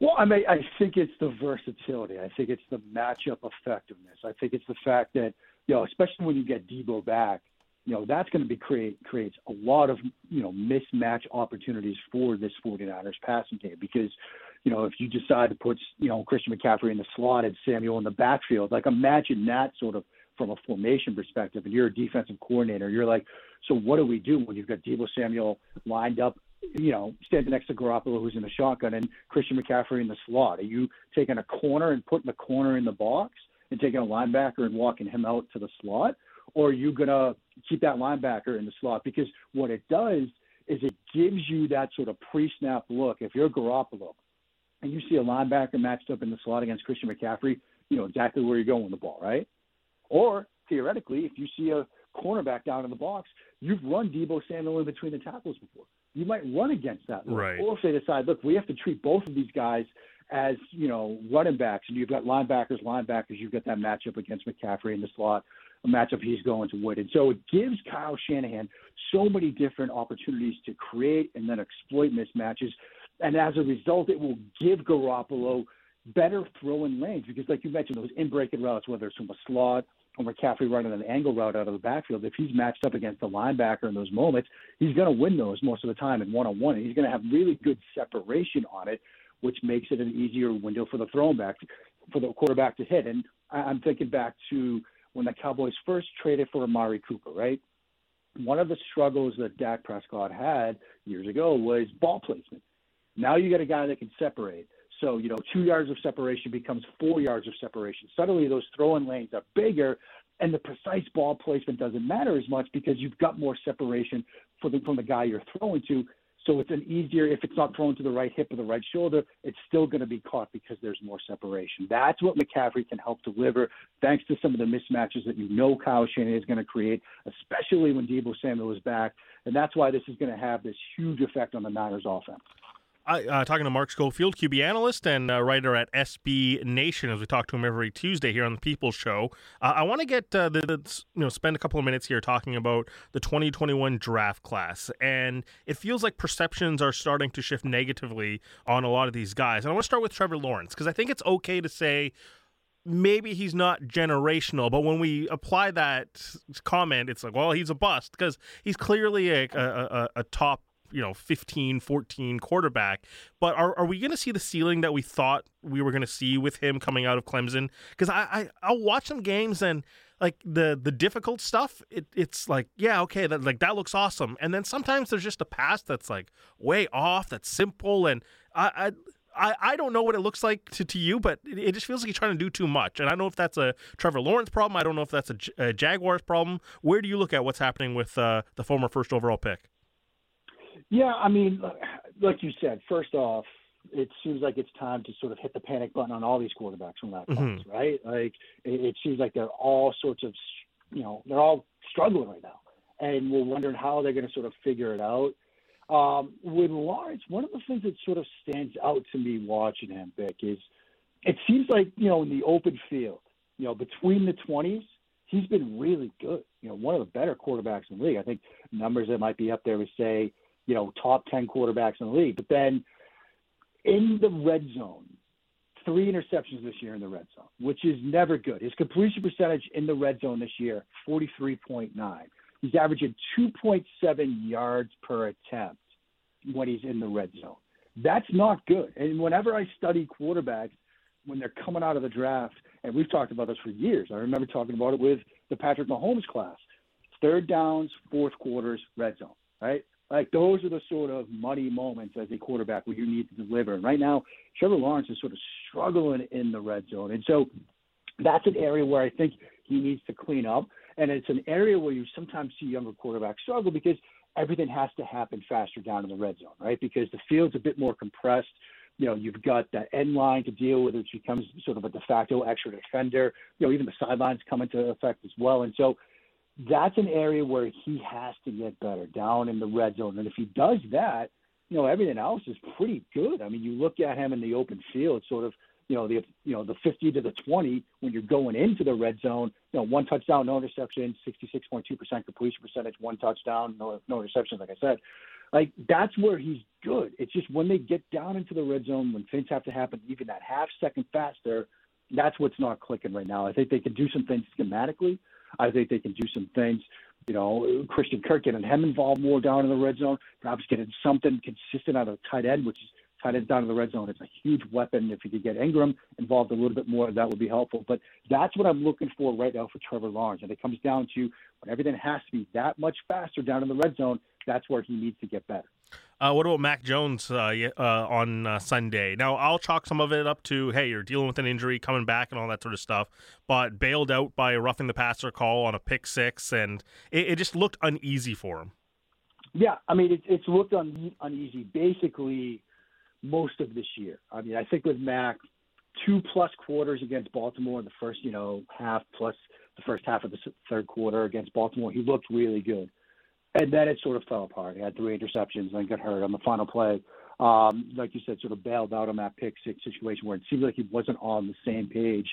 S4: Well, I mean, I think it's the versatility. I think it's the matchup effectiveness. I think it's the fact that you know, especially when you get Deebo back, you know, that's going to be create creates a lot of you know mismatch opportunities for this 49ers passing game because you know if you decide to put you know Christian McCaffrey in the slot and Samuel in the backfield, like imagine that sort of from a formation perspective, and you're a defensive coordinator, you're like, so what do we do when you've got Deebo Samuel lined up, you know, standing next to Garoppolo who's in the shotgun and Christian McCaffrey in the slot? Are you taking a corner and putting the corner in the box and taking a linebacker and walking him out to the slot? Or are you to keep that linebacker in the slot? Because what it does is it gives you that sort of pre-snap look. If you're Garoppolo and you see a linebacker matched up in the slot against Christian McCaffrey, you know exactly where you're going with the ball, right? Or theoretically, if you see a cornerback down in the box, you've run Deebo Samuel in between the tackles before. You might run against that. Look.
S1: Right.
S4: Or if they decide, look, we have to treat both of these guys as, you know, running backs, and you've got linebackers, linebackers, you've got that matchup against McCaffrey in the slot, a matchup he's going to win. And so it gives Kyle Shanahan so many different opportunities to create and then exploit mismatches. And as a result, it will give Garoppolo better throwing lanes because, like you mentioned, those in breaking routes, whether it's from a slot or McCaffrey running an angle route out of the backfield, if he's matched up against the linebacker in those moments, he's going to win those most of the time in one on one. He's going to have really good separation on it, which makes it an easier window for the throwing back, for the quarterback to hit. And I'm thinking back to when the Cowboys first traded for Amari Cooper, right? One of the struggles that Dak Prescott had years ago was ball placement. Now you got a guy that can separate. So, you know, two yards of separation becomes four yards of separation. Suddenly those throwing lanes are bigger and the precise ball placement doesn't matter as much because you've got more separation the, from the guy you're throwing to. So it's an easier, if it's not thrown to the right hip or the right shoulder, it's still going to be caught because there's more separation. That's what McCaffrey can help deliver thanks to some of the mismatches that you know Kyle Shanahan is going to create, especially when Deebo Samuel is back. And that's why this is going to have this huge effect on the Niners offense
S1: uh, talking to Mark Schofield, QB analyst and uh, writer at SB Nation, as we talk to him every Tuesday here on the People's Show. Uh, I want to get uh, the, the, you know spend a couple of minutes here talking about the 2021 draft class, and it feels like perceptions are starting to shift negatively on a lot of these guys. And I want to start with Trevor Lawrence because I think it's okay to say maybe he's not generational, but when we apply that comment, it's like, well, he's a bust because he's clearly a, a, a, a top you know 15 14 quarterback but are, are we going to see the ceiling that we thought we were going to see with him coming out of clemson because I, I i'll watch some games and like the the difficult stuff it, it's like yeah okay that like that looks awesome and then sometimes there's just a pass that's like way off that's simple and i i I, I don't know what it looks like to, to you, but it, it, just feels like he's trying to do too much. And I don't know if that's a Trevor Lawrence problem. I don't know if that's a, a Jaguars problem. Where do you look at what's happening with uh, the former first overall pick?
S4: Yeah, I mean, like you said, first off, it seems like it's time to sort of hit the panic button on all these quarterbacks from that class, mm-hmm. right? Like it, it seems like they're all sorts of, you know, they're all struggling right now, and we're wondering how they're going to sort of figure it out. Um, with Lawrence, one of the things that sort of stands out to me watching him, Bik, is it seems like you know in the open field, you know, between the twenties, he's been really good. You know, one of the better quarterbacks in the league. I think numbers that might be up there would say you know, top 10 quarterbacks in the league. But then in the red zone, three interceptions this year in the red zone, which is never good. His completion percentage in the red zone this year, 43.9. He's averaging 2.7 yards per attempt when he's in the red zone. That's not good. And whenever I study quarterbacks, when they're coming out of the draft, and we've talked about this for years, I remember talking about it with the Patrick Mahomes class. Third downs, fourth quarters, red zone, right? Like those are the sort of muddy moments as a quarterback where you need to deliver. And right now, Trevor Lawrence is sort of struggling in the red zone, and so that's an area where I think he needs to clean up. And it's an area where you sometimes see younger quarterbacks struggle because everything has to happen faster down in the red zone, right? Because the field's a bit more compressed. You know, you've got that end line to deal with, which becomes sort of a de facto extra defender. You know, even the sidelines come into effect as well. And so that's an area where he has to get better down in the red zone. And if he does that, you know, everything else is pretty good. I mean, you look at him in the open field, sort of, you know, the you know the 50 to the 20 when you're going into the red zone. You know, one touchdown, no interception, 66.2% completion percentage, one touchdown, no no interceptions. Like I said, like that's where he's good. It's just when they get down into the red zone, when things have to happen even that half second faster, that's what's not clicking right now. I think they can do some things schematically. I think they can do some things you know, Christian Kirk getting him involved more down in the red zone, perhaps getting something consistent out of tight end, which is tight end down in the red zone. It's a huge weapon. If you could get Engram involved a little bit more, that would be helpful. But that's what I'm looking for right now for Trevor Lawrence. And it comes down to when everything has to be that much faster down in the red zone, that's where he needs to get better.
S1: Uh, what about Mac Jones uh, uh, on uh, Sunday? Now, I'll chalk some of it up to, hey, you're dealing with an injury, coming back, and all that sort of stuff. But bailed out by a roughing the passer call on a pick six, and it, it just looked uneasy for him.
S4: Yeah, I mean, it, it's looked un, uneasy basically most of this year. I mean, I think with Mac, two plus quarters against Baltimore in the first, you know, half plus the first half of the third quarter against Baltimore, he looked really good and then it sort of fell apart. He had three interceptions, and got hurt on the final play. Um, like you said, sort of bailed out on that pick six situation where it seemed like he wasn't on the same page.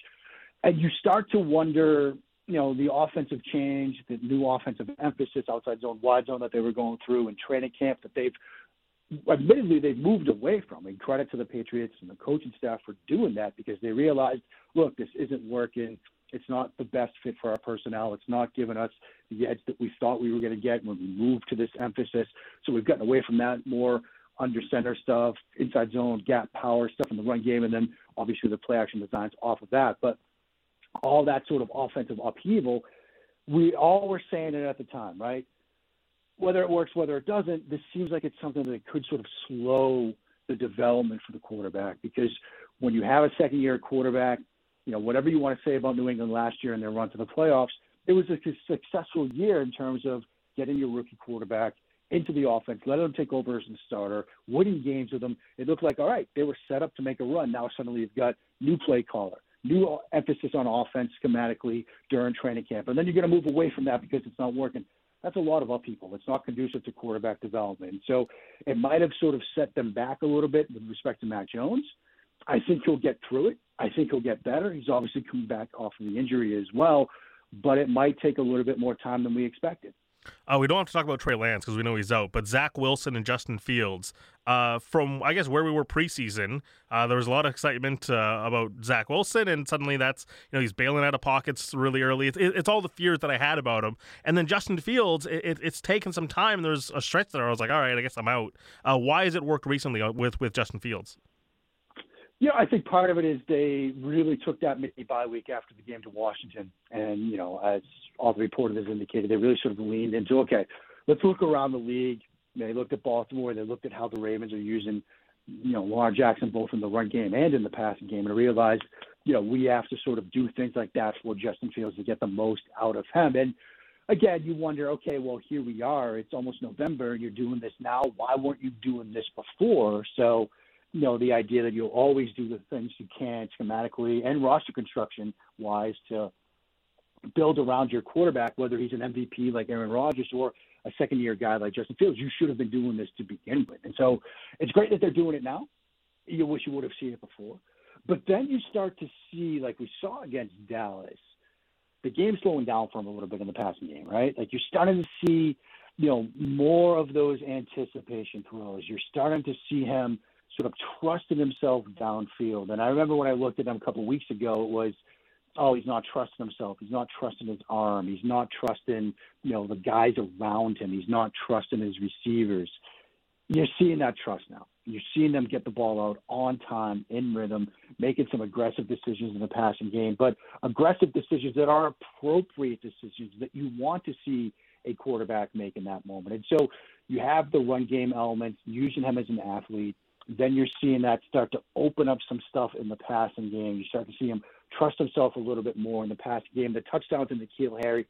S4: And you start to wonder, you know, the offensive change, the new offensive emphasis outside zone, wide zone that they were going through in training camp that they've admittedly they've moved away from. And credit to the Patriots and the coaching staff for doing that because they realized, look, this isn't working. It's not the best fit for our personnel. It's not giving us the edge that we thought we were going to get when we moved to this emphasis. So we've gotten away from that more under center stuff, inside zone, gap power stuff in the run game, and then obviously the play action designs off of that. But all that sort of offensive upheaval, we all were saying it at the time, right? Whether it works, whether it doesn't, this seems like it's something that could sort of slow the development for the quarterback because when you have a second year quarterback you know, whatever you want to say about New England last year and their run to the playoffs, it was a successful year in terms of getting your rookie quarterback into the offense, letting them take over as the starter, winning games with them. It looked like, all right, they were set up to make a run. Now suddenly you've got new play caller, new emphasis on offense schematically during training camp. And then you're going to move away from that because it's not working. That's a lot of upheaval. It's not conducive to quarterback development. So it might have sort of set them back a little bit with respect to Mac Jones. I think he'll get through it. I think he'll get better. He's obviously coming back off of the injury as well, but it might take a little bit more time than we expected.
S1: Uh, we don't have to talk about Trey Lance because we know he's out, but Zach Wilson and Justin Fields, uh, from I guess where we were preseason, uh, there was a lot of excitement uh, about Zach Wilson, and suddenly that's you know he's bailing out of pockets really early. It's, it's all the fears that I had about him, and then Justin Fields, it, it's taken some time. There's a stretch there I was like, all right, I guess I'm out. Uh, why has it worked recently uh, with with Justin Fields?
S4: Yeah, I think part of it is they really took that mini bye week after the game to Washington, and you know, as all the reporters indicated, they really sort of leaned into okay, let's look around the league. They looked at Baltimore, they looked at how the Ravens are using, you know, Lamar Jackson both in the run game and in the passing game, and realized, you know, we have to sort of do things like that for Justin Fields to get the most out of him. And again, you wonder, okay, well, here we are. It's almost November, you're doing this now. Why weren't you doing this before? So you know, the idea that you'll always do the things you can schematically and roster construction wise to build around your quarterback, whether he's an MVP like Aaron Rodgers or a second year guy like Justin Fields. You should have been doing this to begin with. And so it's great that they're doing it now. You wish you would have seen it before. But then you start to see, like we saw against Dallas, the game slowing down for him a little bit in the passing game, right? Like you're starting to see, you know, more of those anticipation throws. You're starting to see him sort of trusting himself downfield. And I remember when I looked at him a couple of weeks ago, it was, oh, he's not trusting himself. He's not trusting his arm. He's not trusting, you know, the guys around him. He's not trusting his receivers. You're seeing that trust now. You're seeing them get the ball out on time, in rhythm, making some aggressive decisions in the passing game, but aggressive decisions that are appropriate decisions that you want to see a quarterback make in that moment. And so you have the run game elements, using him as an athlete, then you're seeing that start to open up some stuff in the passing game. You start to see him trust himself a little bit more in the passing game. The touchdown to N'Keal Harry,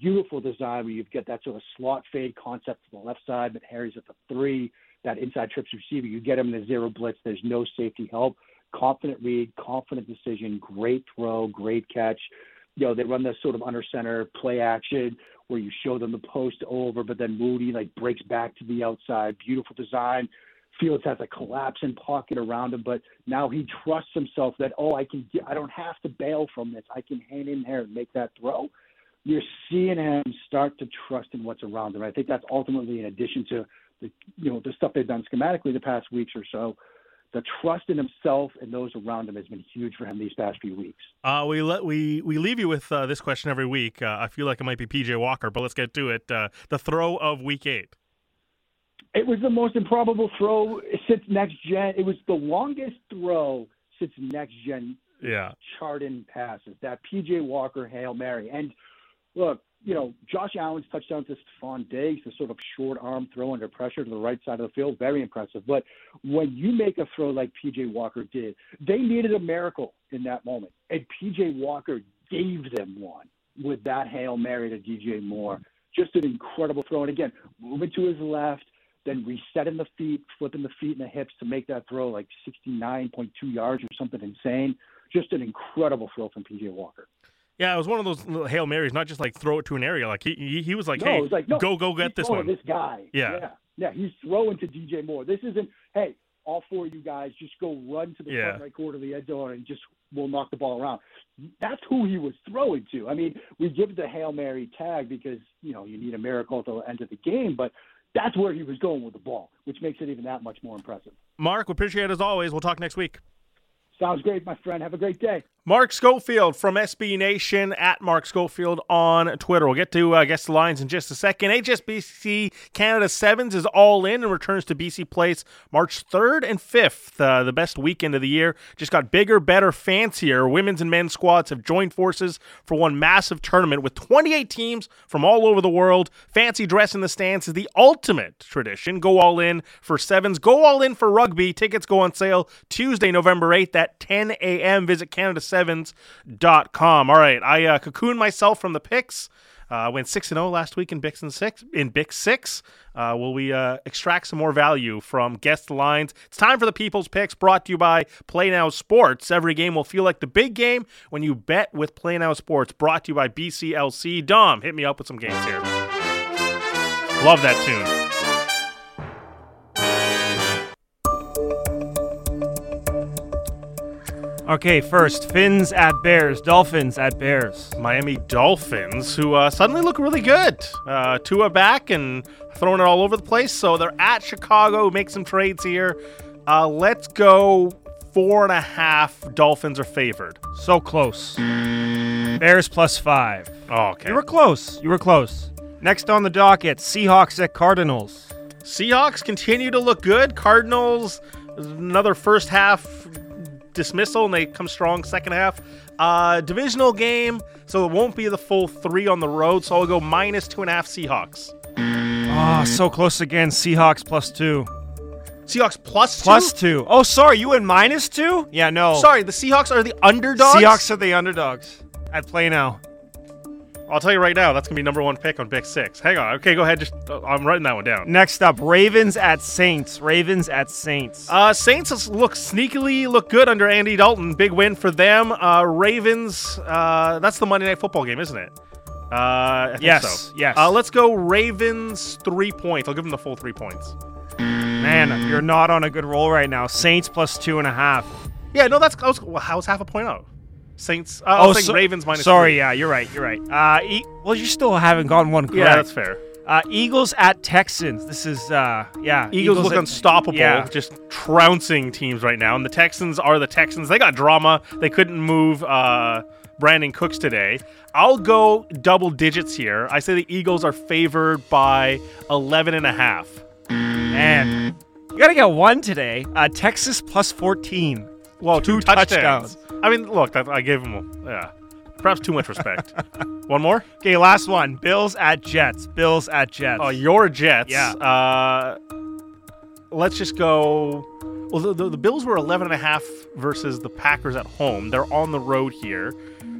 S4: beautiful design where you've got that sort of slot fade concept to the left side, but Harry's at the three, that inside trips receiver. You get him in a zero blitz. There's no safety help. Confident read, confident decision, great throw, great catch. You know, they run this sort of under center play action where you show them the post over, but then Mooney like breaks back to the outside. Beautiful design. Fields has a collapsing pocket around him, but now he trusts himself that oh, I can, get, I don't have to bail from this. I can hang in there and make that throw. You're seeing him start to trust in what's around him. I think that's ultimately in addition to the, you know, the stuff they've done schematically the past weeks or so. The trust in himself and those around him has been huge for him these past few weeks.
S1: Uh, we let we we leave you with uh, this question every week. Uh, I feel like it might be PJ Walker, but let's get to it. Uh, the throw of Week Eight.
S4: It was the most improbable throw since next gen. It was the longest throw since next gen.
S1: Yeah.
S4: Chardon passes that PJ Walker hail mary. And look, you know, Josh Allen's touchdown to Stefon Diggs, the sort of short arm throw under pressure to the right side of the field, very impressive. But when you make a throw like PJ Walker did, they needed a miracle in that moment, and PJ Walker gave them one with that hail mary to DJ Moore. Just an incredible throw. And again, moving to his left then resetting the feet, flipping the feet and the hips to make that throw like 69.2 yards or something insane. Just an incredible throw from PJ Walker.
S1: Yeah, it was one of those little hail marys, not just like throw it to an area. Like he he, he was like,
S4: no,
S1: hey,
S4: was like, no,
S1: go go get this one.
S4: This guy.
S1: Yeah.
S4: yeah, yeah, he's throwing to DJ Moore. This isn't hey, all four of you guys just go run to the
S1: Yeah.
S4: front right corner of the end zone and just we'll knock the ball around. That's who he was throwing to. I mean, we give the hail mary tag because you know you need a miracle at the end of the game, but that's where he was going with the ball, which makes it even that much more impressive.
S1: Mark, we appreciate it as always. We'll talk next week.
S4: Sounds great, my friend. Have a great day.
S1: Mark Schofield from SB Nation at Mark Schofield on Twitter. We'll get to uh, guess the lines in just a second. HSBC Canada Sevens is all in and returns to BC Place March 3rd and 5th, uh, the best weekend of the year. Just got bigger, better, fancier. Women's and men's squads have joined forces for one massive tournament with 28 teams from all over the world. Fancy dress in the stands is the ultimate tradition. Go all in for sevens. Go all in for rugby. Tickets go on sale Tuesday, November 8th at 10 a.m. Visit CanadaSevens.com. All right, I uh, cocooned myself from the picks. Uh, went six and zero last week in Bix and six in Bix six. Uh, will we uh, extract some more value from guest lines? It's time for the People's Picks, brought to you by Play Now Sports. Every game will feel like the big game when you bet with Play Now Sports. Brought to you by BCLC. Dom, hit me up with some games here. Love that tune.
S2: Okay, first, Fins at Bears, Dolphins at Bears.
S1: Miami Dolphins, who uh, suddenly look really good. Uh, Tua back and throwing it all over the place. So they're at Chicago. Make some trades here. Uh, let's go four and a half. Dolphins are favored.
S2: So close. Bears plus five.
S1: Oh, okay.
S2: You were close. You were close. Next on the docket, Seahawks at Cardinals.
S1: Seahawks continue to look good. Cardinals, another first half dismissal, and they come strong second half. Uh, divisional game, so it won't be the full three on the road. So I'll go minus two and a half Seahawks.
S2: Oh, so close again. Seahawks plus two.
S1: Seahawks plus two.
S2: Plus two. Oh, sorry. You went minus two? Yeah, no.
S1: Sorry, the Seahawks are the underdogs.
S2: Seahawks are the underdogs. At play now.
S1: I'll tell you right now, that's gonna be number one pick on Big Six. Hang on, okay, go ahead. Just uh, I'm writing that one down.
S2: Next up, Ravens at Saints. Ravens at Saints.
S1: Uh, Saints look sneakily look good under Andy Dalton. Big win for them. Uh, Ravens. Uh, that's the Monday Night Football game, isn't it? Uh,
S2: Yes,
S1: so.
S2: yes.
S1: Uh, let's go Ravens three points. I'll give them the full three points.
S2: Man, you're not on a good roll right now. Saints plus two and a half.
S1: Yeah, no, that's I was, well, how's half a point out? Saints. Uh, was
S2: so-
S1: Ravens minus.
S2: Sorry,
S1: three.
S2: yeah, you're right. You're right. Uh, e- well, you still haven't gotten one correct.
S1: yeah, that's fair.
S2: Uh, Eagles at Texans. This is uh, yeah.
S1: Eagles, look
S2: at-
S1: unstoppable,
S2: Yeah.
S1: just trouncing teams right now. And the Texans are the Texans. They got drama. They couldn't move uh, Brandin Cooks today. I'll go double digits here. I say the Eagles are favored by 11 and a half.
S2: Man, you gotta get one today. Uh, Texas plus 14.
S1: Well, two,
S2: Two
S1: touchdowns.
S2: touchdowns.
S1: I mean, look, I, I gave them, yeah, perhaps too much respect. One more?
S2: Okay, last one. Bills at Jets. Bills at Jets.
S1: Oh, your Jets.
S2: Yeah.
S1: Uh, let's just go. Well, the, the, the Bills were 11 and a half versus the Packers at home. They're on the road here.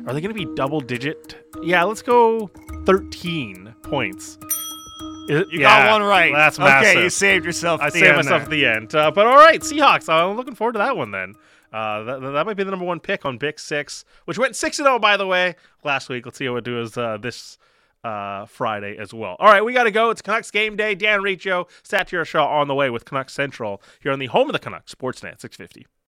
S1: Are they going to be double digit? Yeah, let's go 13 points. It-
S2: You
S1: yeah,
S2: got one right.
S1: That's massive. okay.
S2: You saved yourself.
S1: I
S2: the
S1: saved
S2: end
S1: myself
S2: there.
S1: at the end. Uh, but all right, Seahawks. I'm looking forward to that one then. Uh, that, that might be the number one pick on Big Six, which went 6 0, by the way, last week. Let's see how it does uh, this uh, Friday as well. All right, we got to go. It's Canucks game day. Dan Riccio, Satiar Shah on the way with Canucks Central here on the home of the Canucks, Sportsnet 650.